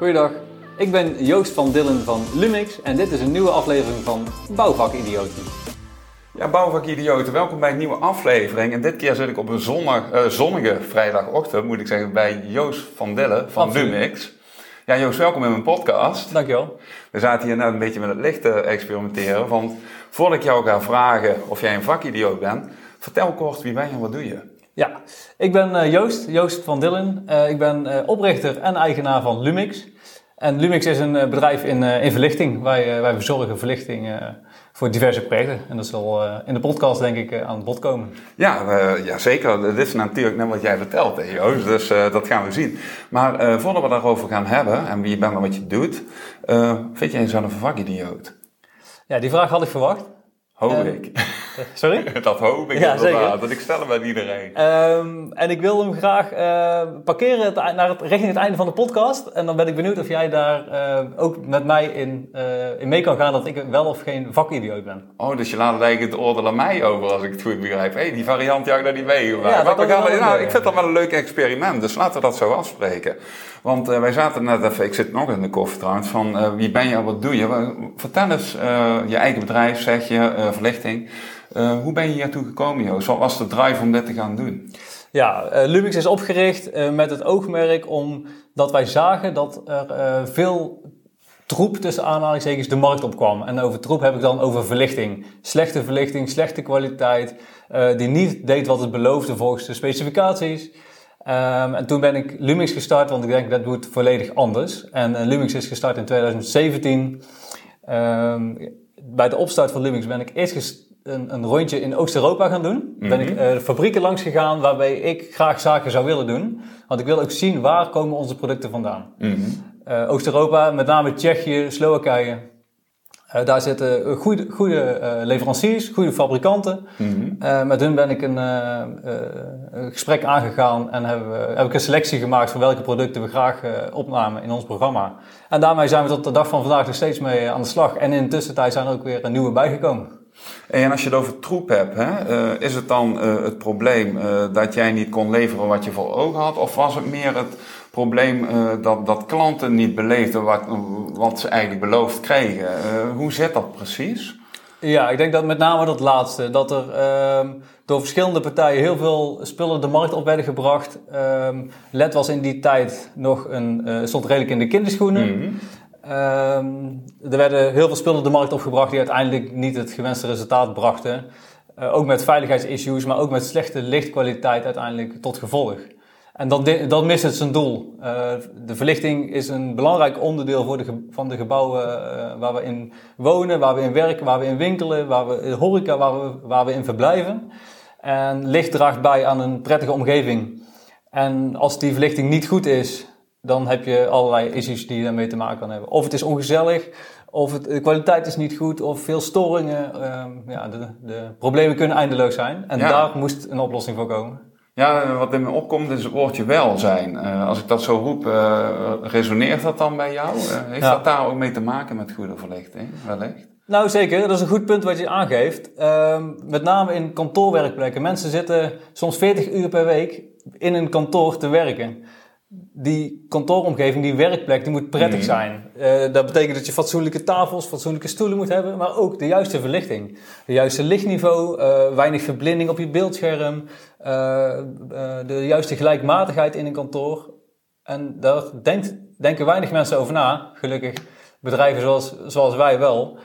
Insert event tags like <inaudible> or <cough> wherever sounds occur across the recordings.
Goeiedag, ik ben Joost van Dillen van Lumix en dit is een nieuwe aflevering van Bouwvakidioten. Ja, bouwvakidioten, welkom bij een nieuwe aflevering. En dit keer zit ik op een zonnig, eh, zonnige vrijdagochtend, moet ik zeggen, bij Joost van Dillen van Absoluut. Lumix. Ja, Joost, welkom in mijn podcast. Dankjewel. We zaten hier net een beetje met het licht te experimenteren. Want voordat ik jou ga vragen of jij een vakidioot bent, vertel kort wie ben je en wat doe je? Ja, ik ben eh, Joost, Joost van Dillen. Eh, ik ben oprichter en eigenaar van Lumix. En Lumix is een eh, bedrijf in, eh, in verlichting. Wij, eh, wij verzorgen verlichting voor diverse projecten. En dat zal in de podcast denk ik aan bod komen. Ja, eh, ja, zeker. Dit is natuurlijk net wat jij vertelt, hè, Joost. Dus dat gaan we zien. Maar voordat we daarover gaan hebben en wie je bent en wat je doet, vind jij jezelf een vakidioot? Ja, die vraag had ik verwacht. Hoop Eh, ik. <laughs> <laughs> Sorry? Dat hoop ik Ja, inderdaad. zeker. Dat ik stel hem bij iedereen. Ehm, en ik wil hem graag eh, parkeren het naar het, richting het einde van de podcast. En dan ben ik benieuwd of jij daar eh, ook met mij in, eh, in mee kan gaan dat ik wel of geen vakidioot ben. Oh, dus je laat het eigenlijk het oordeel aan mij over, als ik het goed begrijp. Hé, die variant die had ik daar niet meegemaakt. Ja, dat Maar we gaan, nou, ik vind dat wel een leuk experiment, dus laten we dat zo afspreken. Want eh, wij zaten net even, ik zit nog in de koffie trouwens, van eh, wie ben je wat doe je? Vertel eens, eh, je eigen bedrijf, zeg je, verlichting. Hoe ben je hiertoe gekomen, Joost? Wat was de drive om dit te gaan doen? Ja, Lumix is opgericht met het oogmerk omdat wij zagen dat er veel troep tussen aanhalingstekens de markt opkwam. En over troep heb ik dan over verlichting. Slechte verlichting, slechte kwaliteit, die niet deed wat het beloofde volgens de specificaties. Ehm, en toen ben ik Lumix gestart, want ik denk dat moet volledig anders. En eh, Lumix is gestart in 2017. Ehm, bij de opstart van Lumix ben ik eerst een, een rondje in Oost-Europa gaan doen. Ben ik eh, fabrieken langs gegaan waarbij ik graag zaken zou willen doen. Want ik wil ook zien waar komen onze producten vandaan. Eh, Oost-Europa, met name Tsjechië, Slowakije. Eh, daar zitten eh, goede, goede eh, leveranciers, goede fabrikanten. Eh, met hun ben ik een, een gesprek aangegaan en hebben we, heb ik een selectie gemaakt van welke producten we graag opnamen in ons programma. En daarmee zijn we tot de dag van vandaag nog steeds mee aan de slag. En in de tussentijd zijn er ook weer nieuwe bijgekomen. En als je het over troep hebt, hè, eh, is het dan eh, het probleem eh, dat jij niet kon leveren wat je voor ogen had? Of was het meer het probleem dat, dat klanten niet beleefden wat, wat ze eigenlijk beloofd kregen? Hoe zit dat precies? Ja, ik denk dat met name dat laatste. Dat er ehm, door verschillende partijen heel veel spullen de markt op werden gebracht. Ehm LED was in die tijd nog een, stond redelijk in de kinderschoenen. Ehm, er werden heel veel spullen de markt opgebracht die uiteindelijk niet het gewenste resultaat brachten. Eh, ook met veiligheidsissues, maar ook met slechte lichtkwaliteit uiteindelijk tot gevolg. En dat, dat mist het zijn doel. Eh, de verlichting is een belangrijk onderdeel voor de van de gebouwen eh, waar we in wonen, waar we in werken, waar we in winkelen, waar we in horeca, waar we, waar we in verblijven. En licht draagt bij aan een prettige omgeving. En als die verlichting niet goed is, dan heb je allerlei issues die daarmee te maken kan hebben. Of het is ongezellig, of het, de kwaliteit is niet goed, of veel storingen. Ehm, ja, de, de problemen kunnen eindeloos zijn. En Ja. daar moest een oplossing voor komen. Ja, wat in me opkomt is het woordje welzijn. Eh, als ik dat zo roep, eh, resoneert dat dan bij jou? Eh, heeft Ja. dat daar ook mee te maken met goede verlichting, wellicht? Nou, zeker. Dat is een goed punt wat je aangeeft. Ehm, met name in kantoorwerkplekken. Mensen zitten soms 40 uur per week in een kantoor te werken. Die kantooromgeving, die werkplek, die moet prettig Mhm. zijn. Eh, dat betekent dat je fatsoenlijke tafels, fatsoenlijke stoelen moet hebben, maar ook de juiste verlichting. De juiste lichtniveau, eh, weinig verblinding op je beeldscherm, eh, de juiste gelijkmatigheid in een kantoor. En daar denkt, denken weinig mensen over na, gelukkig. Bedrijven zoals, zoals wij wel.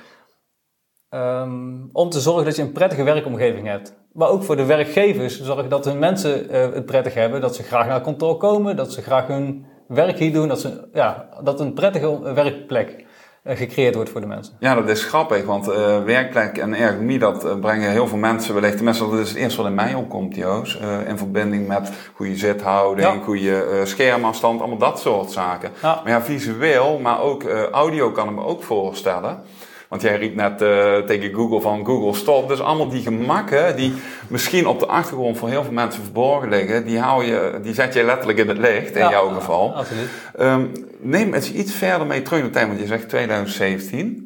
Ehm, om te zorgen dat je een prettige werkomgeving hebt. Maar ook voor de werkgevers, zorgen dat hun mensen eh, het prettig hebben. Dat ze graag naar kantoor komen, dat ze graag hun werk hier doen. Dat, ze, ja, dat een prettige werkplek eh, gecreëerd wordt voor de mensen. Ja, dat is grappig, want eh, werkplek en ergonomie, dat brengen heel veel mensen wellicht, tenminste dat is het eerste wat in mij opkomt, Joost, in verbinding met goede zithouding, Ja. goede schermafstand, allemaal dat soort zaken. Ja. Maar ja, visueel, maar ook audio kan ik me ook voorstellen. Want jij riep net eh, tegen Google van Google stop. Dus allemaal die gemakken die misschien op de achtergrond voor heel veel mensen verborgen liggen, die, hou je, die zet je letterlijk in het licht, in Ja, jouw geval. Absoluut. Ehm, neem het iets verder mee terug in de tijd, want je zegt 2017.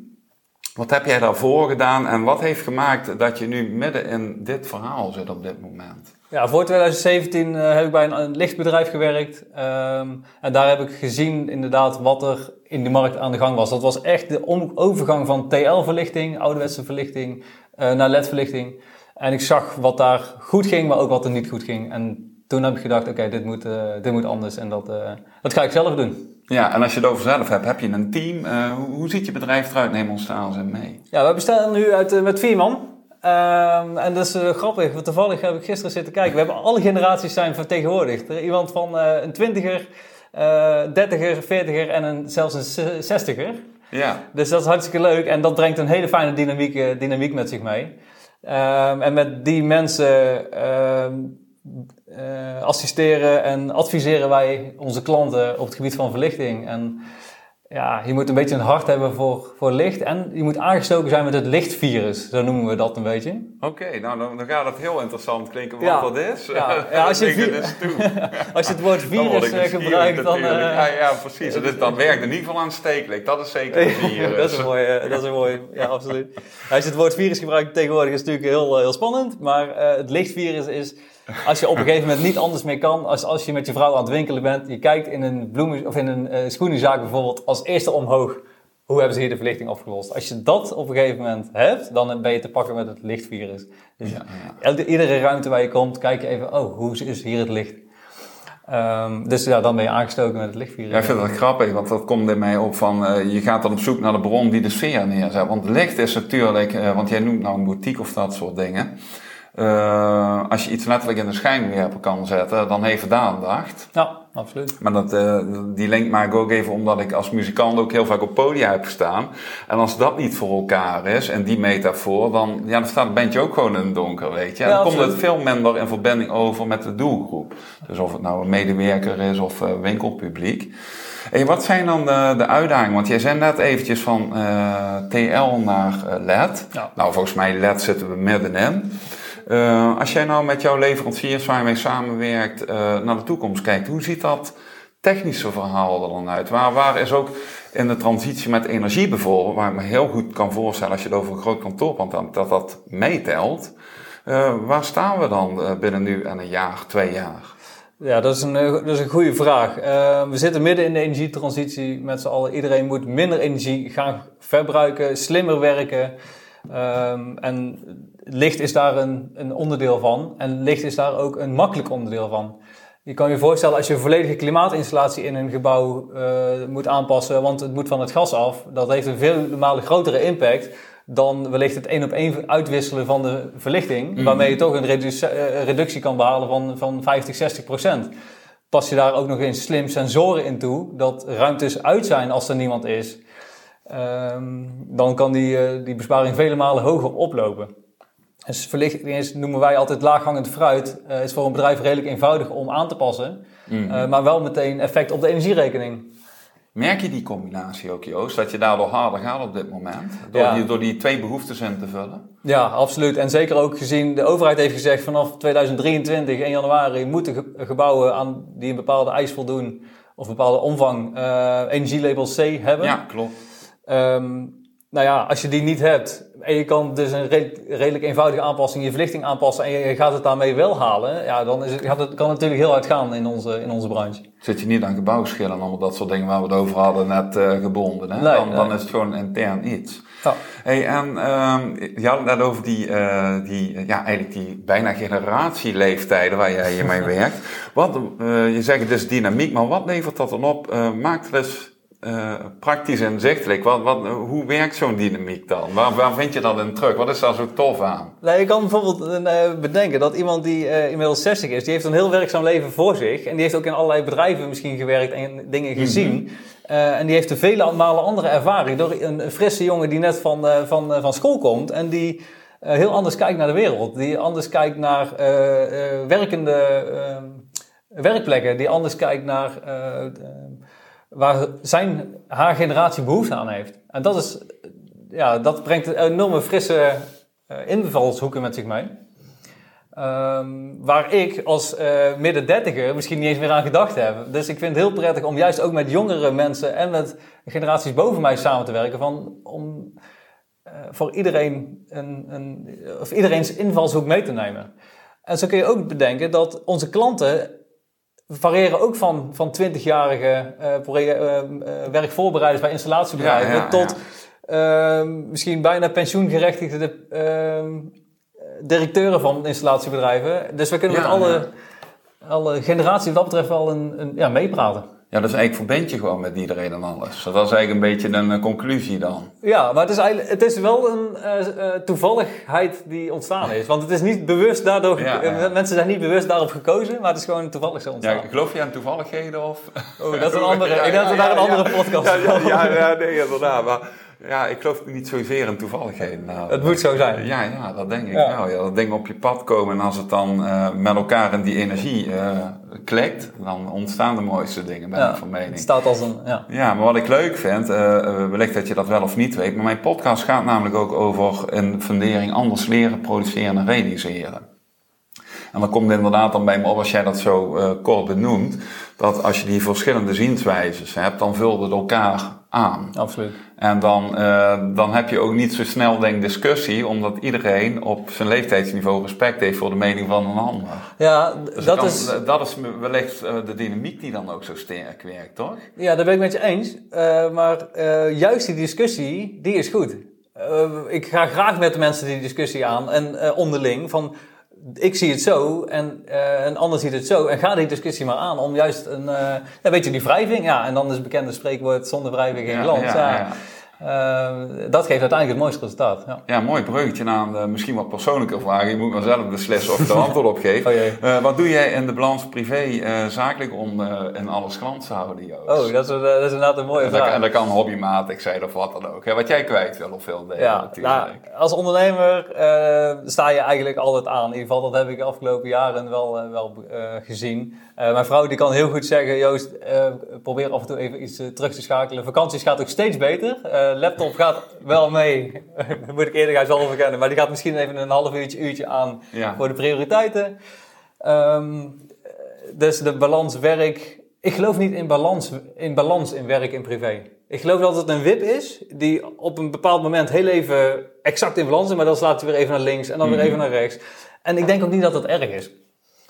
Wat heb jij daarvoor gedaan en wat heeft gemaakt dat je nu midden in dit verhaal zit op dit moment? Ja, voor 2017 uh, heb ik bij een, een lichtbedrijf gewerkt. Um, en daar heb ik gezien inderdaad wat er in de markt aan de gang was. Dat was echt de overgang van TL-verlichting, ouderwetse verlichting, uh, naar LED-verlichting. En ik zag wat daar goed ging, maar ook wat er niet goed ging. En toen heb ik gedacht, oké, dit, moet, uh, dit moet anders en dat, dat ga ik zelf doen. Ja, en als je het over zelf hebt, heb je een team. hoe, hoe ziet je bedrijf eruit? Neem ons daar eens mee. Ja, we bestaan nu uit, met vier man. Um, en dat is uh, grappig, want toevallig heb ik gisteren zitten kijken. We hebben alle generaties zijn vertegenwoordigd. Er iemand van uh, een twintiger, uh, dertiger, veertiger en een, zelfs een zestiger. Ja. Dus dat is hartstikke leuk en dat brengt een hele fijne dynamiek, dynamiek met zich mee. Um, en met die mensen um, assisteren en adviseren wij onze klanten op het gebied van verlichting. En ja, je moet een beetje een hart hebben voor, voor licht. En je moet aangestoken zijn met het lichtvirus. Zo noemen we dat een beetje. Oké, nou dan, dan, gaat het heel interessant klinken wat ja. dat is. Ja, ja <laughs> als, je <laughs> als je het woord virus eh, gebruikt, dan... Uh, ja, ja, precies. Uh, dan werkt in ieder geval aanstekelijk. Dat is zeker een virus. dat is een mooi, uh, dat is een mooi ja absoluut. Als je het woord virus gebruikt tegenwoordig is het natuurlijk heel, heel spannend. Maar het lichtvirus is als je op een gegeven moment niet anders meer kan, als, als je met je vrouw aan het winkelen bent, je kijkt in een, bloemen, of in een uh, schoenenzaak bijvoorbeeld als eerste omhoog, hoe hebben ze hier de verlichting opgelost? Als je dat op een gegeven moment hebt, dan ben je te pakken met het lichtvirus. Dus ja, ja. iedere ruimte waar je komt, kijk je even, oh, hoe is hier het licht? Um, dus ja, dan ben je aangestoken met het lichtvirus. Ja, ik vind dat grappig, want dat komt in mij op van, uh, je gaat dan op zoek naar de bron die de sfeer neerzet. Want licht is natuurlijk, uh, want jij noemt nou een boutique of dat soort dingen. Uh, als je iets letterlijk in de schijnwerper kan zetten, dan heeft het aandacht. Ja, absoluut. Maar dat, uh, die link maak ik ook even omdat ik als muzikant ook heel vaak op podia heb gestaan. En als dat niet voor elkaar is, en die metafoor, dan, ja, dan staat het bandje ook gewoon in het donker, weet je. En dan komt het veel minder in verbinding over met de doelgroep. Dus of het nou een medewerker is of uh, winkelpubliek. En wat zijn dan de, de uitdagingen? Want jij zei net eventjes van uh, TL naar LED. Ja. Nou, volgens mij LED zitten we middenin. Uh, als jij nou met jouw leveranciers waar je mee samenwerkt uh, naar de toekomst kijkt, hoe ziet dat technische verhaal er dan uit? Waar, waar is ook in de transitie met energie bijvoorbeeld, waar ik me heel goed kan voorstellen als je het over een groot kantoorpand hebt, dat dat meetelt. Uh, waar staan we dan binnen nu en een jaar, twee jaar? Ja, dat is een, dat is een goede vraag. we zitten midden in de energietransitie met z'n allen. Iedereen moet minder energie gaan verbruiken, slimmer werken. Um, en licht is daar een, een onderdeel van. En licht is daar ook een makkelijk onderdeel van. Je kan je voorstellen als je een volledige klimaatinstallatie in een gebouw uh, moet aanpassen, want het moet van het gas af. Dat heeft een vele malen grotere impact dan wellicht het één op één uitwisselen van de verlichting, mhm. waarmee je toch een uh, reductie kan behalen van, van 50, 60 procent. Pas je daar ook nog eens slim sensoren in toe, dat ruimtes uit zijn als er niemand is, um, dan kan die, uh, die besparing vele malen hoger oplopen. Dus verlichting is, noemen wij altijd laaghangend fruit. Uh, is voor een bedrijf redelijk eenvoudig om aan te passen. Mm. Uh, maar wel meteen effect op de energierekening. Merk je die combinatie ook, Joost? Dat je daardoor harder gaat op dit moment? Door, ja. die, door die twee behoeftes in te vullen? Ja, absoluut. En zeker ook gezien, de overheid heeft gezegd vanaf 2023, 1 januari, moeten gebouwen aan, die een bepaalde eis voldoen, of een bepaalde omvang, uh, energielabel C hebben. Ja, klopt. Um, nou ja, als je die niet hebt en je kan dus een redelijk eenvoudige aanpassing, je verlichting aanpassen en je gaat het daarmee wel halen, ja, dan is het, gaat het, kan het natuurlijk heel hard gaan in onze, in onze branche. Zit je niet aan gebouwschillen en allemaal dat soort dingen waar we het over hadden net uh, gebonden, hè? dan, dan is het gewoon intern iets. Ja. Hey, en um, je had het net over die, uh, die, ja, eigenlijk die bijna generatieleeftijden waar jij je mee <laughs> werkt. Wat, uh, je zegt het is dynamiek, maar wat levert dat dan op? maakt er eens uh, praktisch en zichtelijk. Wat, wat, hoe werkt zo'n dynamiek dan? Waar, waar vind je dat in terug? Wat is daar zo tof aan? Nou, je kan bijvoorbeeld uh, bedenken dat iemand die uh, inmiddels 60 is, die heeft een heel werkzaam leven voor zich. En die heeft ook in allerlei bedrijven misschien gewerkt en dingen mhm. gezien. en die heeft vele malen andere ervaring. Door een frisse jongen die net van, van, van school komt en die heel anders kijkt naar de wereld. Die anders kijkt naar werkende ehm, werkplekken. Die anders kijkt naar waar zijn, haar generatie behoefte aan heeft. En dat, is, ja, dat brengt een enorme frisse uh, invalshoeken met zich mee. Um, waar ik als uh, midden dertiger misschien niet eens meer aan gedacht heb. Dus ik vind het heel prettig om juist ook met jongere mensen en met generaties boven mij samen te werken. Van, om uh, voor iedereen een, een, of iedereen's invalshoek mee te nemen. En zo kun je ook bedenken dat onze klanten variëren ook van, van 20-jarige uh, werkvoorbereiders bij installatiebedrijven tot uh, misschien bijna pensioengerechtigde uh, directeuren van installatiebedrijven. Dus we kunnen met alle, alle generaties wat dat betreft wel een, een, ja, meepraten. Ja, dat is eigenlijk verbind je gewoon met iedereen en alles. Dat is eigenlijk een beetje een eh, conclusie dan. Ja, maar het is, eigenlijk, het is wel een eh, eh, toevalligheid die ontstaan is. Want het is niet bewust daardoor... Ja, ja. Mensen zijn niet bewust daarop gekozen, maar het is gewoon toevallig zo ontstaan. Ja, geloof je aan toevalligheden of... Oh, dat is een <laughs> andere, Ja, ik denk dat we daar een andere podcast ja, ja, nee, inderdaad. Maar ja, ik geloof niet zozeer in toevalligheden. Nou, Het moet zo zijn. Ja, ja, dat denk ik Ja. wel. Ja, dat dingen op je pad komen en als het dan eh, met elkaar in die energie eh, klikt, dan ontstaan de mooiste dingen, ben Ja, ik van mening. Het staat als een... Ja. Ja, maar wat ik leuk vind, eh, wellicht dat je dat wel of niet weet, maar mijn podcast gaat namelijk ook over een fundering anders leren, produceren en realiseren. En dan komt inderdaad dan bij me op, als jij dat zo kort benoemt, dat als je die verschillende zienswijzes hebt, dan vult het elkaar aan. Absoluut. En dan, eh, dan heb je ook niet zo snel denk discussie, omdat iedereen op zijn leeftijdsniveau respect heeft voor de mening van een ander. Ja, Dus dat kan- is... dat is wellicht eh, de dynamiek die dan ook zo sterk werkt, toch? Ja, daar ben ik met je eens. Eh, maar juist die discussie, die is goed. Ik ga graag met de mensen die discussie aan en onderling van ik zie het zo en eh, een ander ziet het zo. En ga die discussie maar aan om juist een, ja, weet je, die wrijving. Ja, en dan is het bekende spreekwoord zonder wrijving geen glans. ja, Ja, Eh, dat geeft uiteindelijk het mooiste resultaat. Ja. Ja, mooi bruggetje naar een misschien wat persoonlijke vraag. Je moet maar zelf beslissen of je er <laughs> antwoord op geeft. Oh. Eh, wat doe jij in de balans privé eh, zakelijk om in alles glans te houden, Joost? Oh, dat is, een- dat is inderdaad een mooie en dat, vraag. en dat kan hobbymatig zijn of wat dan ook. Hè? Wat jij kwijt wil of veel delen Ja, natuurlijk. nou, als ondernemer sta je eigenlijk altijd aan. In ieder geval, dat heb ik de afgelopen jaren wel, wel gezien. Eh, mijn vrouw die kan heel goed zeggen, Joost, eh, probeer af en toe even iets eh, terug te schakelen. Vakanties gaat ook steeds beter. Laptop gaat wel mee, dat <laughs> moet ik eerder gaan zelf verkennen. Maar die gaat misschien even een half uurtje, uurtje aan Ja. voor de prioriteiten. Ehm, dus de balans werk. Ik geloof niet in balans, in balans in werk en privé. Ik geloof dat het een wip is die op een bepaald moment heel even exact in balans is, maar dan slaat hij weer even naar links en dan weer Mhm. even naar rechts. En ik denk ook niet dat dat erg is.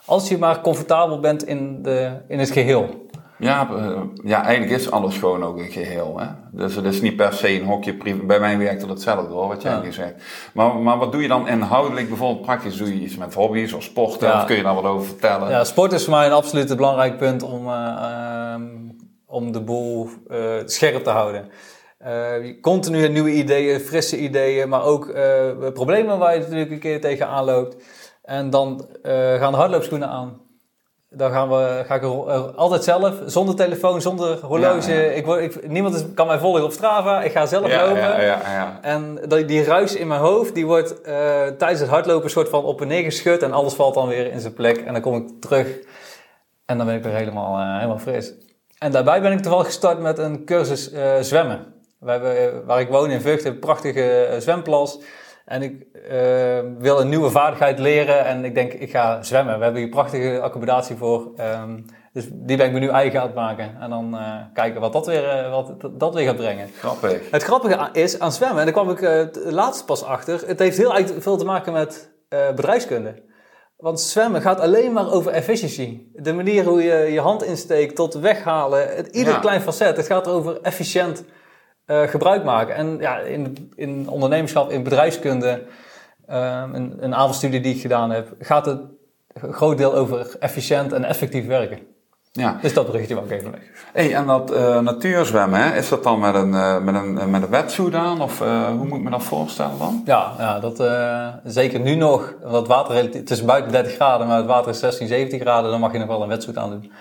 Als je maar comfortabel bent in, de, in het geheel. Ja, eh, ja, eigenlijk is alles gewoon ook een geheel. Hè? Dus het is niet per se een hokje. Bij mij werkt het hetzelfde hoor, wat jij Ja. nu zegt. Maar, maar wat doe je dan inhoudelijk? Bijvoorbeeld praktisch doe je iets met hobby's of sporten? Ja. Of kun je daar wat over vertellen? Ja, sport is voor mij een absoluut belangrijk punt om, eh, ehm, om de boel eh, scherp te houden. Eh, continu nieuwe ideeën, frisse ideeën, maar ook problemen waar je natuurlijk een keer tegenaan loopt. En dan eh, gaan de hardloopschoenen aan. Dan gaan we, ga ik eh, altijd zelf, zonder telefoon, zonder horloge. Ja, ja. Ik word, ik, niemand kan mij volgen op Strava. Ik ga zelf ja, lopen. ja, ja, ja. En die, die ruis in mijn hoofd, die wordt eh, tijdens het hardlopen een soort van op en neer geschud. En alles valt dan weer in zijn plek. En dan kom ik terug. En dan ben ik weer helemaal, helemaal fris. En daarbij ben ik toevallig gestart met een cursus zwemmen. We hebben, waar ik woon in Vught, een prachtige zwemplas. En ik eh, wil een nieuwe vaardigheid leren. En ik denk, ik ga zwemmen. We hebben hier prachtige accommodatie voor. Ehm, dus die ben ik me nu eigen aan het maken. En dan eh, kijken wat dat weer, eh, wat dat weer gaat brengen. Grappig. Het grappige is aan zwemmen, en daar kwam ik eh, laatst pas achter, het heeft heel eigenlijk veel te maken met bedrijfskunde. Want zwemmen gaat alleen maar over efficiëntie. De manier hoe je je hand insteekt tot weghalen, het, ieder Ja. klein facet. Het gaat over efficiënt eh, gebruik maken. En ja, in, in ondernemerschap, in bedrijfskunde, ehm, een, een avondstudie die ik gedaan heb, gaat het een groot deel over efficiënt en effectief werken. Ja. Dus dat berichtje wou ik even leggen. Hey, en dat eh, natuurzwemmen, hè, is dat dan met een, eh, met een, met een wetsuit aan? Of hoe moet ik me dat voorstellen dan? Ja, ja dat, zeker nu nog. Want het water, het is buiten 30 graden, maar het water is 16, 17 graden. Dan mag je nog wel een wetsuit aan doen.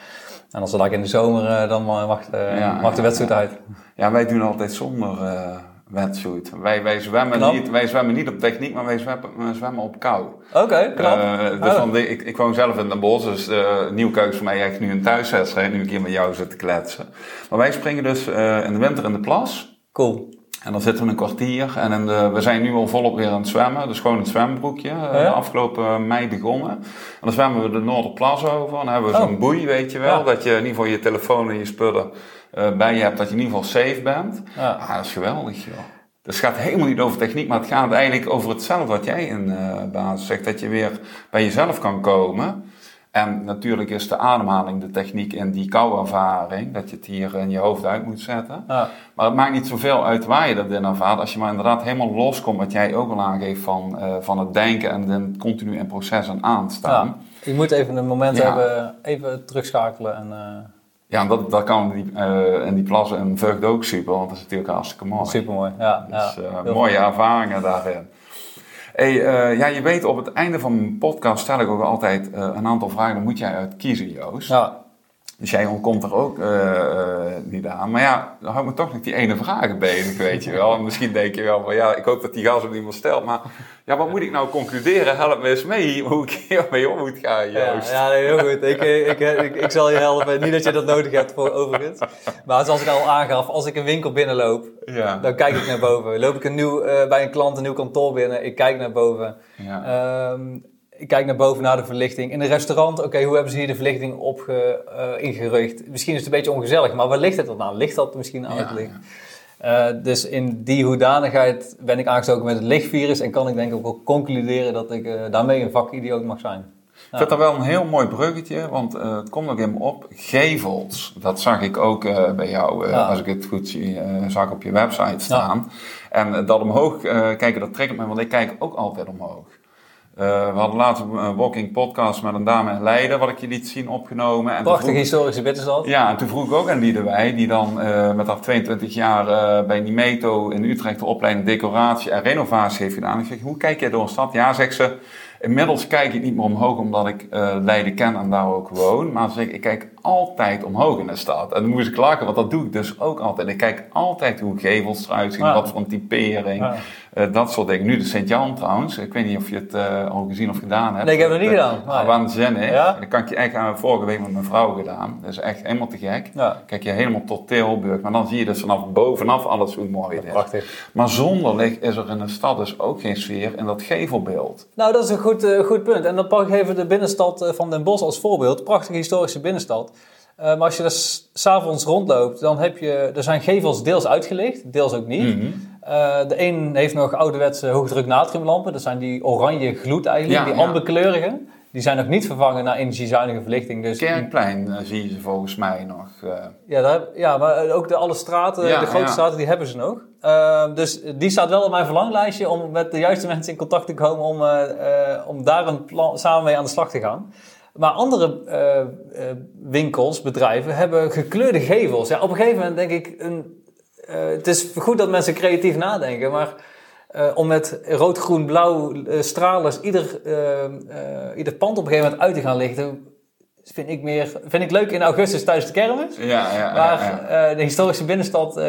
En als het like in de zomer, eh, dan mag, eh, Ja, mag de ja. uit. Ja, wij doen altijd zonder eh wetsuit. Wij, wij, zwemmen Knap. niet, wij zwemmen niet op techniek, maar wij zwemmen, wij zwemmen op kou. Oké. Eh, dus ik, ik woon zelf in Den Bosch, dus uh, Nieuwkuik is voor mij echt nu een thuiswedstrijd, nu ik hier met jou zit te kletsen. Maar wij springen dus in de winter in de plas. Cool. En dan zitten we een kwartier en in de, we zijn nu al volop weer aan het zwemmen. Dus gewoon het zwembroekje. eh, Ja. Afgelopen mei begonnen. En dan zwemmen we de Noorderplas over. En dan hebben we Oh. zo'n boei, weet je wel. Ja. Dat je in ieder geval je telefoon en je spullen eh, bij je hebt. Dat je in ieder geval safe bent. Ja. Ah, dat is geweldig, joh. Dus het gaat helemaal niet over techniek, maar het gaat eigenlijk over hetzelfde wat jij in uh, basis zegt. Dat je weer bij jezelf kan komen. En natuurlijk is de ademhaling de techniek in die kou-ervaring, dat je het hier in je hoofd uit moet zetten. Ja. Maar het maakt niet zoveel uit waar je dat in ervaart, als je maar inderdaad helemaal loskomt, wat jij ook al aangeeft van, uh, van het denken en dan continu in processen aanstaan. Ja. Je moet even een moment hebben, even terugschakelen en... Uh... Ja, dat, dat kan in die, uh, in die plassen en Vught ook super, want dat is natuurlijk hartstikke mooi. Super mooi, ja. Dus, mooie ervaringen daarin. Hey, uh, ja, je weet, op het einde van mijn podcast stel ik ook altijd uh, een aantal vragen. Dan moet jij uit kiezen, Joost. Ja. Dus jij ontkomt er ook uh, niet aan. Maar ja, dan houdt me toch nog die ene vraag bezig, weet je wel. En misschien denk je wel van, ja, ik hoop dat die gast niet meer stelt. Maar ja, wat moet ik nou concluderen? Help me eens mee hoe ik hiermee om moet gaan, Joost. Ja, ja nee, heel goed. Ik, ik, ik, ik, zal je helpen. Niet dat je dat nodig hebt, voor overigens. Maar zoals ik al aangaf, als ik een winkel binnenloop, ja. dan kijk ik naar boven. Loop ik een nieuw, bij een klant een nieuw kantoor binnen, ik kijk naar boven. Ja. Um, ik kijk naar boven naar de verlichting. In een restaurant, oké, hoe hebben ze hier de verlichting op uh, ingericht? Misschien is het een beetje ongezellig, maar waar ligt het dan aan? Ligt dat misschien aan het licht? Uh, dus in die hoedanigheid ben ik aangestoken met het lichtvirus en kan ik denk ik ook wel concluderen dat ik uh, daarmee een vakidioot mag zijn. Ik vind dat wel een heel mooi bruggetje, want het komt nog even op. Gevels, dat zag ik ook bij jou, als ik het goed zie, zag op je website staan. En dat omhoog kijken, dat trekt me, want ik kijk ook altijd omhoog. Uh, we hadden laatst een walking podcast met een dame in Leiden, wat ik je liet zien, opgenomen. En Prachtige historische bitterstad. Ja, en toen vroeg ik ook aan Liedewij, die dan uh, met haar 22 jaar uh, bij Nimeto in Utrecht de opleiding decoratie en renovatie heeft gedaan. Ik zeg, hoe kijk jij door een stad? Ja, zegt ze, inmiddels kijk ik niet meer omhoog omdat ik Leiden ken en daar ook woon. Maar zeg, ik kijk altijd omhoog in de stad. En dan moest ik lachen, want dat doe ik dus ook altijd. Ik kijk altijd hoe gevels eruit zien, wat voor een typering. Uh, dat soort dingen. Nu de Sint-Jan trouwens. Ik weet niet of je het uh, al gezien of gedaan hebt. Nee, ik heb het niet gedaan. Maar... Waanzinnig. Ja? Dat kan ik je echt aan vorige week met mijn vrouw gedaan. Dat is echt helemaal te gek. Kijk je helemaal tot Tilburg. Maar dan zie je dus vanaf bovenaf alles hoe mooi het is. Prachtig. Maar zonder licht is er in de stad dus ook geen sfeer in dat gevelbeeld. Nou, dat is een goed, uh, goed punt. En dan pak ik even de binnenstad van Den Bosch als voorbeeld. Prachtige historische binnenstad. Uh, maar als je er s'avonds rondloopt, dan heb je... Er zijn gevels deels uitgelicht, deels ook niet. Mm -hmm. uh, de een heeft nog ouderwetse hoogdruk natriumlampen. Dat zijn die oranje gloed eigenlijk, ja, die amberkleurige. Die zijn nog niet vervangen naar energiezuinige verlichting. Dus Kerkplein uh, zie je ze volgens mij nog. Ja, daar, ja, maar ook de alle straten, de grote straten, die hebben ze nog. dus die staat wel op mijn verlanglijstje om met de juiste mensen in contact te komen om, om daar een plan, samen mee aan de slag te gaan. Maar andere uh, winkels, bedrijven, hebben gekleurde gevels. Ja, op een gegeven moment denk ik, een, uh, het is goed dat mensen creatief nadenken, maar om met rood, groen, blauw stralers ieder, ieder pand op een gegeven moment uit te gaan lichten, vind ik, meer, vind ik leuk in augustus tijdens de kermis. Ja, ja, maar ja, ja. de historische binnenstad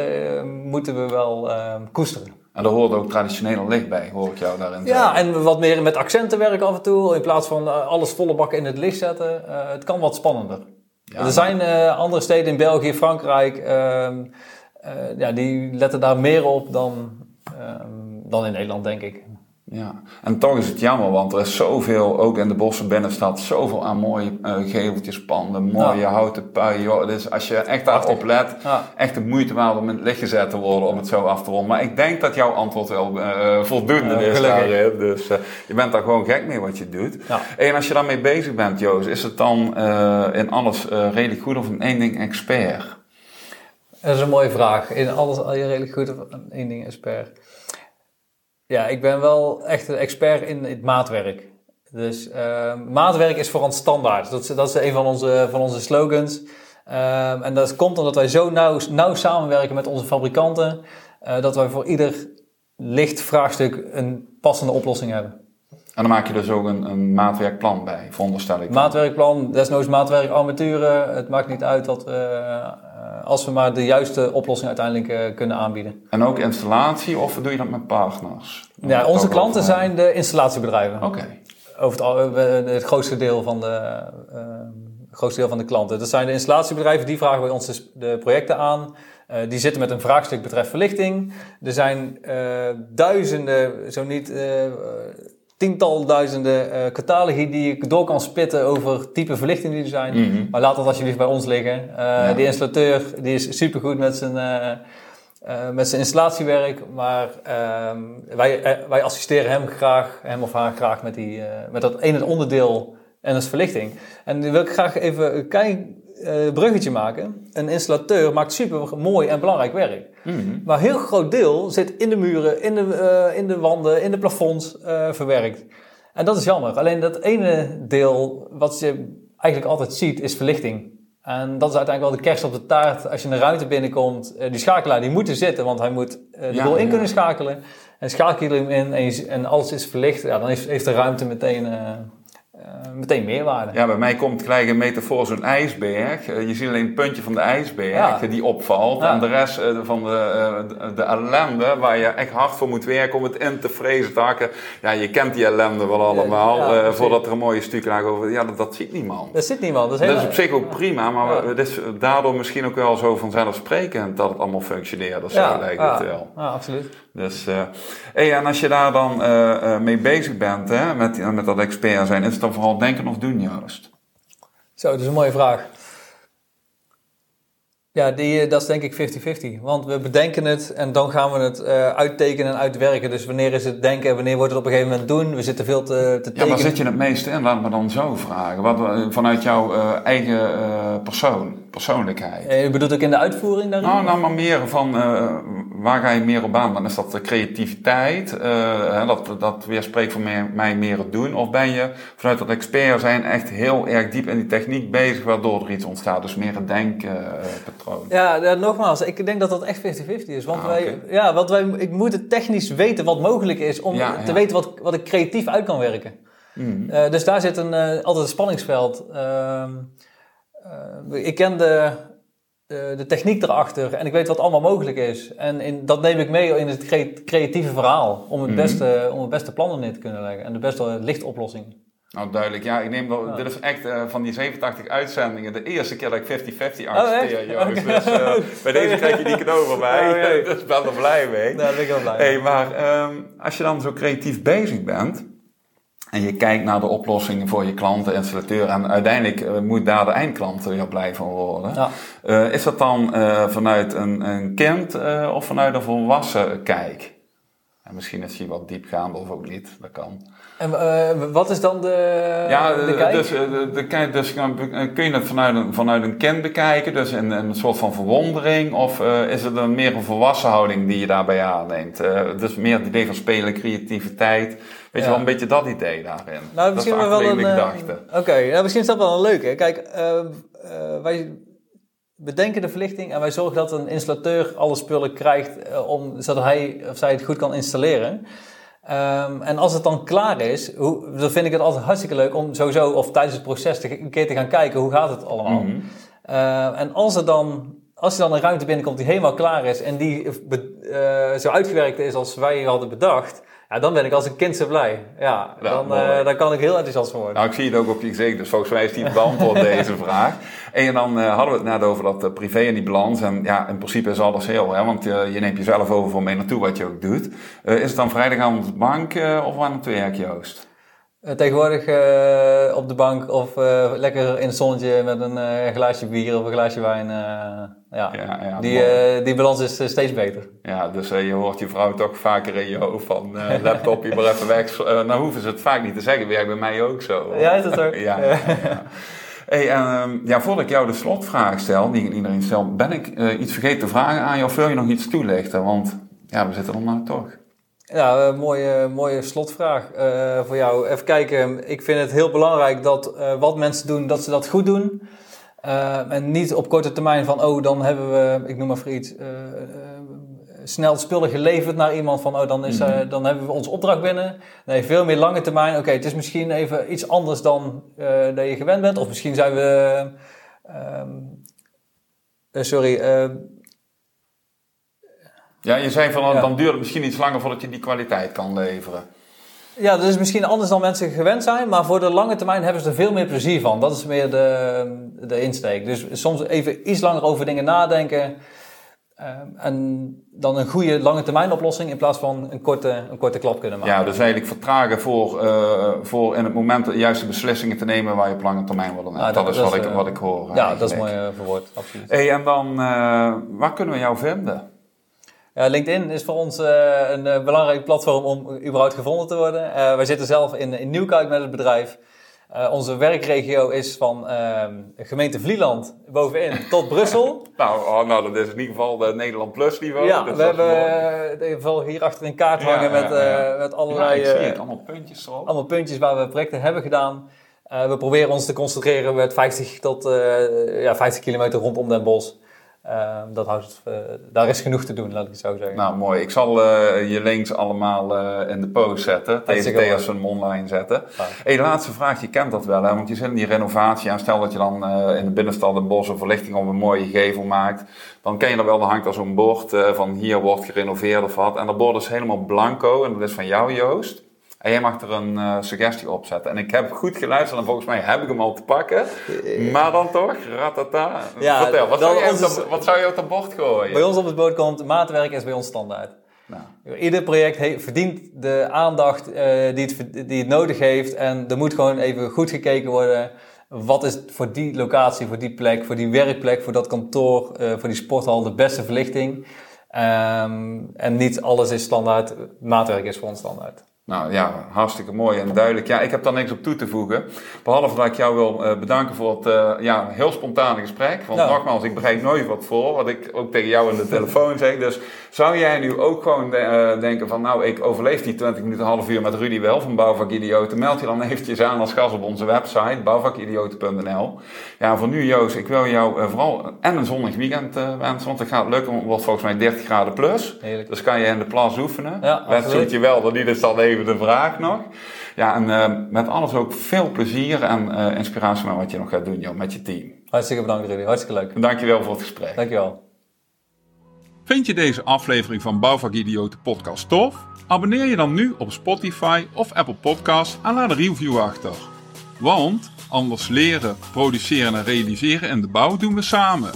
moeten we wel koesteren. En daar hoort ook traditioneel licht bij, hoor ik jou daarin Ja, en wat meer met accenten werken af en toe. In plaats van uh, alles volle bak in het licht zetten. Uh, het kan wat spannender. Ja, er zijn uh, andere steden in België, Frankrijk... Ehm, ja, die letten daar meer op dan, ehm, dan in Nederland, denk ik. Ja, en toch is het jammer, want er is zoveel, ook in de bossen binnenstad, zoveel aan mooie uh, geveltjes, panden, mooie ja. houten puien. Dus als je echt daarop let, ja. echt de moeite waard om in het licht gezet te worden om het zo af te ronden. Maar ik denk dat jouw antwoord wel uh, voldoende uh, is daarin. Dus je bent daar gewoon gek mee wat je doet. Ja. En als je daarmee bezig bent, Joost, is het dan in alles redelijk goed of in één ding expert? Dat is een mooie vraag. In alles al je redelijk goed of in één ding expert? Ja, ik ben wel echt een expert in het maatwerk. Dus uh, maatwerk is voor ons standaard. Dat is, dat is een van onze, van onze slogans. Uh, en dat komt omdat wij zo nauw, nauw samenwerken met onze fabrikanten, uh, dat wij voor ieder licht vraagstuk een passende oplossing hebben. En dan maak je dus ook een, een maatwerkplan bij, veronderstel ik. Maatwerkplan, desnoods maatwerkarmaturen. Het maakt niet uit dat we, als we maar de juiste oplossing uiteindelijk kunnen aanbieden. En ook installatie of doe je dat met partners? Ja, onze klanten zijn de installatiebedrijven. Oké. Okay. Over het, het, grootste deel van de, uh, grootste deel van de klanten. Dat zijn de installatiebedrijven, die vragen bij ons de projecten aan. Uh, die zitten met een vraagstuk betreft verlichting. Er zijn uh, duizenden, zo niet tiental duizenden uh, catalogi die ik door kan spitten over type verlichting die er zijn. Mm -hmm. Maar laat dat alsjeblieft bij ons liggen. Uh, ja. Die installateur die is supergoed met zijn, uh, eh, met zijn installatiewerk. Maar ehm, wij, eh, wij assisteren hem graag, hem of haar graag met, die, eh, met dat ene onderdeel en dat is verlichting. En nu wil ik graag even een klein eh, bruggetje maken. Een installateur maakt super mooi en belangrijk werk. Maar een heel groot deel zit in de muren, in de, eh, in de wanden, in de plafonds eh, verwerkt. En dat is jammer. Alleen dat ene deel wat je eigenlijk altijd ziet is verlichting. En dat is uiteindelijk wel de kerst op de taart. Als je een ruimte binnenkomt, die schakelaar die moet er zitten, want hij moet de Ja, boel in ja. kunnen schakelen. En schakel je hem in en, je- en alles is verlicht, ja, dan heeft, heeft de ruimte meteen, eh, meteen meerwaarde. Ja, bij mij komt gelijk een metafoor zo'n ijsberg. Eh, je ziet alleen het puntje van de ijsberg Ja. die opvalt. Ja. En de rest eh, van de, de- de ellende waar je echt hard voor moet werken om het in te vrezen te hakken. Ja, je kent die ellende wel allemaal. Ja, voordat er een mooie stuk lag over. Ja, dat, dat ziet niemand. Daar zit niemand. Dat is, Dat op zich ook prima, maar het is daardoor misschien ook wel zo vanzelfsprekend dat het allemaal functioneert. Of zo lijkt het wel. ja, absoluut. Dus, hey, en als je daar dan mee bezig bent, hè, met, met dat expert zijn, is het dan vooral denken of doen juist? Zo, dat is een mooie vraag. Ja, die, eh, dat is denk ik 50-50. Want we bedenken het en dan gaan we het eh, uittekenen en uitwerken. Dus wanneer is het denken en wanneer wordt het op een gegeven moment doen? We zitten veel te, te Ja, tekenen. waar zit je het meeste in? Laat me dan zo vragen. Wat, eh, vanuit jouw eigen persoon, persoonlijkheid. Eh, Je bedoelt ook in de uitvoering daarin? Nou, nou, maar meer van eh, waar ga je meer op aan? Dan is dat de creativiteit, hè, dat, dat weerspreekt voor mij, mij meer het doen. Of ben je vanuit dat expert zijn echt heel erg diep in die techniek bezig, waardoor er iets ontstaat. Dus meer een denkpatroon. Ja, ja, nogmaals, ik denk dat dat echt 50-50 is. Want, Ah, wij, ja, want wij, ik moet het technisch weten wat mogelijk is om Ja, te ja. weten wat, wat ik creatief uit kan werken. Mhm. Dus daar zit een, altijd een spanningsveld. Eh, ik ken de, de, de techniek erachter en ik weet wat allemaal mogelijk is. En in, dat neem ik mee in het crea- creatieve verhaal om het, Mhm. beste, om het beste plannen neer te kunnen leggen en de beste lichtoplossing. Nou, duidelijk. Ja, ik neem Ja. dit is echt eh, van die 87 uitzendingen de eerste keer dat ik 50-50 Oh, accepteer. Dus eh, <laughs> bij deze krijg je die <laughs> cadeau van mij. Oh, jee. <laughs> dus ik ben er blij mee. Daar ben ik heel blij mee. Hey, maar ehm, als je dan zo creatief bezig bent en je kijkt naar de oplossingen voor je klanten, installateur en uiteindelijk eh, moet daar de eindklant er heel blij van worden. Ja. Eh, is dat dan eh, vanuit een, een kind of vanuit een volwassen kijk? En misschien is die wat diepgaand of ook niet, dat kan. En eh, wat is dan de, Ja, de eh, kijk? dus, eh, de, de, kijk, dus eh, kun je het vanuit een, vanuit een kind bekijken, dus in, in een soort van verwondering, of is het een meer een volwassen houding die je daarbij aanneemt? Dus meer het idee van spelen, creativiteit, weet je Ja. wel, een beetje dat idee daarin. Nou, dat is misschien wel een. Oké, nou, misschien is dat wel een leuke. Kijk, wij bedenken de verlichting en wij zorgen dat een installateur alle spullen krijgt eh, om, zodat hij of zij het goed kan installeren. Ehm, en als het dan klaar is, hoe, dan vind ik het altijd hartstikke leuk om sowieso of tijdens het proces te, een keer te gaan kijken hoe gaat het allemaal. Mhm. Eh, en als er dan, als er dan een ruimte binnenkomt die helemaal klaar is en die eh, zo uitgewerkt is als wij hadden bedacht, ja, dan ben ik als een kind zo blij. Ja, dan, eh, dan kan ik heel enthousiast worden. Nou, ik zie het ook op je gezicht, dus volgens mij is die beantwoord <laughs> deze vraag. En dan eh, hadden we het net over dat eh, privé en die balans. En ja, in principe is alles heel, hè, want je neemt jezelf over voor mee naartoe wat je ook doet. Is het dan vrijdagavond op de bank of aan het werk, Joost? Tegenwoordig op de bank of lekker in het zonnetje met een glaasje bier of een glaasje wijn. Ja. Ja, ja, die, eh, die balans is eh, steeds beter. Ja, dus eh, je hoort je vrouw toch vaker in je hoofd van <laughs> laptopje maar even weg. Nou hoeven ze het vaak niet te zeggen, werkt bij mij ook zo. Ja, is dat zo? <laughs> ja, ja, ja. Hey, ehm, ja, voordat ik jou de slotvraag stel, die ik iedereen stel, ben ik iets vergeten te vragen aan je of wil je nog iets toelichten? Want ja, we zitten er nou toch. Ja, mooie, mooie slotvraag voor jou. Even kijken, ik vind het heel belangrijk dat wat mensen doen, dat ze dat goed doen. Eh, en niet op korte termijn van, oh, dan hebben we, ik noem maar voor iets, eh, eh, snel spullen geleverd naar iemand van, oh, dan, is, eh, dan hebben we onze opdracht binnen. Nee, veel meer lange termijn. Oké, het is misschien even iets anders dan dat je gewend bent. Of misschien zijn we, ehm, eh, sorry, Ja, je zei van, Ja. dan duurt het misschien iets langer voordat je die kwaliteit kan leveren. Ja, dat is misschien anders dan mensen gewend zijn, maar voor de lange termijn hebben ze er veel meer plezier van. Dat is meer de, de insteek. Dus soms even iets langer over dingen nadenken. ehm, en dan een goede lange termijn oplossing in plaats van een korte, een korte klap kunnen maken. Ja, dus eigenlijk vertragen voor, eh, voor in het moment de juiste beslissingen te nemen waar je op lange termijn wil nemen. Nou, dat, dat- is dat wat, is, ik, eh, wat ik hoor. ja, dat is mooi eh, verwoord, absoluut. Hey, en dan, waar kunnen we jou vinden? Ja, LinkedIn is voor ons een belangrijk platform om überhaupt gevonden te worden. wij zitten zelf in, in met het bedrijf. Uh, onze werkregio is van uh, gemeente Vlieland bovenin tot Brussel. <laughs> nou, oh, nou, dat is in ieder geval de Nederland Plus niveau. Ja, we hebben uh, hier achter een kaart hangen met, ja, met allerlei... ik zie het, allemaal puntjes erop. Allemaal puntjes waar we projecten hebben gedaan. we proberen ons te concentreren met 50 tot ja, 50 kilometer rondom Den Bosch. Ehm, dat houdt, uh, daar is genoeg te doen, laat ik het zo zeggen. Nou, mooi. Ik zal uh, je links allemaal uh, in de post zetten. TNT als een online zetten. Ah. Hey, de laatste vraag, je kent dat wel, hè? want je zit in die renovatie. En stel dat je dan in de binnenstad een bos of verlichting op een mooie gevel maakt. Dan ken je er wel, dan hangt er zo'n bord van hier wordt gerenoveerd of wat. En dat bord is helemaal blanco en dat is van jou, Joost. En jij mag er een uh, suggestie op zetten. En ik heb goed geluisterd en volgens mij heb ik hem al te pakken. Maar dan toch, ratata. Ja, Vertel, wat, zou je, ons, wat zou je op het bord gooien? Bij ons op het bord komt, maatwerk is bij ons standaard. Nou. Ieder project verdient de aandacht uh, die, het, die het nodig heeft. En er moet gewoon even goed gekeken worden. Wat is voor die locatie, voor die plek, voor die werkplek, voor dat kantoor, uh, voor die sporthal de beste verlichting? Um, en niet alles is standaard. Maatwerk is voor ons standaard. Nou ja, hartstikke mooi en duidelijk. Ja, ik heb daar niks op toe te voegen. Behalve dat ik jou wil uh, bedanken voor het uh, ja, heel spontane gesprek. Want nogmaals, ik begrijp nooit wat voor, wat ik ook tegen jou in de telefoon zeg. Dus zou jij nu ook gewoon uh, denken van, nou, ik overleef die 20 minuten, half uur met Rudy wel van Bouwvakidioten. Meld je dan eventjes aan als gast op onze website, bouwvakidioten.nl. Ja, voor nu Joost, ik wil jou vooral en een zonnig weekend wensen, want het gaat lukken. Het wordt volgens mij 30 graden plus. Heerlijk. Dus kan je in de plas oefenen. Ja, Wens je wel dat die dus dan even de vraag nog. Ja, en uh, met alles ook veel plezier en uh, inspiratie met wat je nog gaat doen, joh, met je team. Hartstikke bedankt, Rudy. Hartstikke leuk. Dankjewel voor het gesprek. Dankjewel. Vind je deze aflevering van Bouwvak Idioten podcast tof? Abonneer je dan nu op Spotify of Apple Podcasts en laat een review achter. Want anders leren, produceren en realiseren in de bouw doen we samen.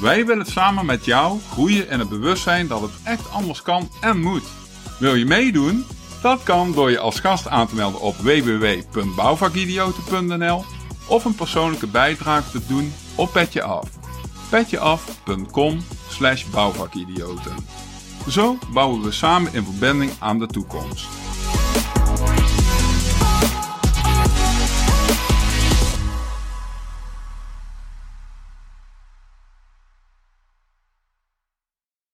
Wij willen samen met jou groeien in het bewustzijn dat het echt anders kan en moet. Wil je meedoen? Dat kan door je als gast aan te melden op www.bouwvakidioten.nl of een persoonlijke bijdrage te doen op Petje Af. petjeaf.com slash bouwvakidioten. Zo bouwen we samen in verbinding aan de toekomst.